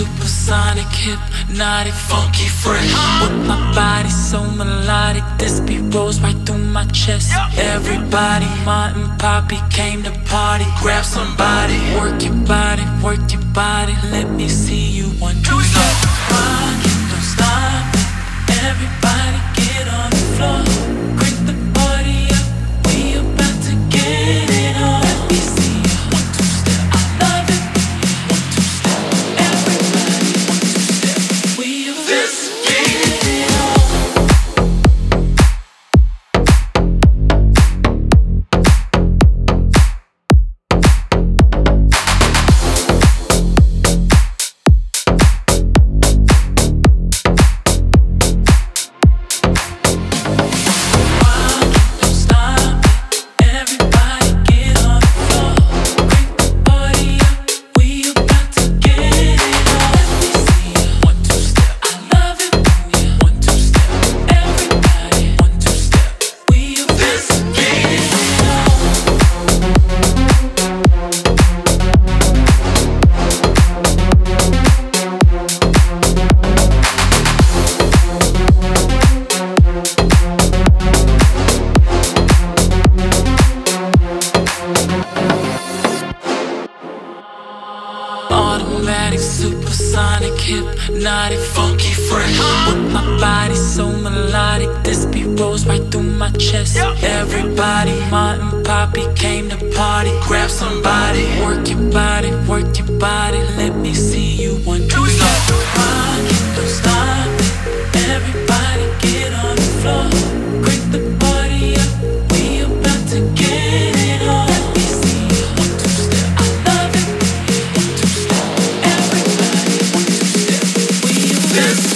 Supersonic, hypnotic, funky, fresh. With my body so melodic, this beat rolls right through my chest. Everybody, Martin Poppy came to party. Grab somebody, work your body, work your body. Let me see you one, two, step. Rock it, don't stop it. Everybody get on the floor. Automatic, supersonic, hypnotic, funky fresh. With my body so melodic, this beat rolls right through my chest. Everybody, Martin Poppy came to party. Grab somebody, work your body, work your body. Let me see you one, two, three. Don't stop, don't stop. Everybody. Yes.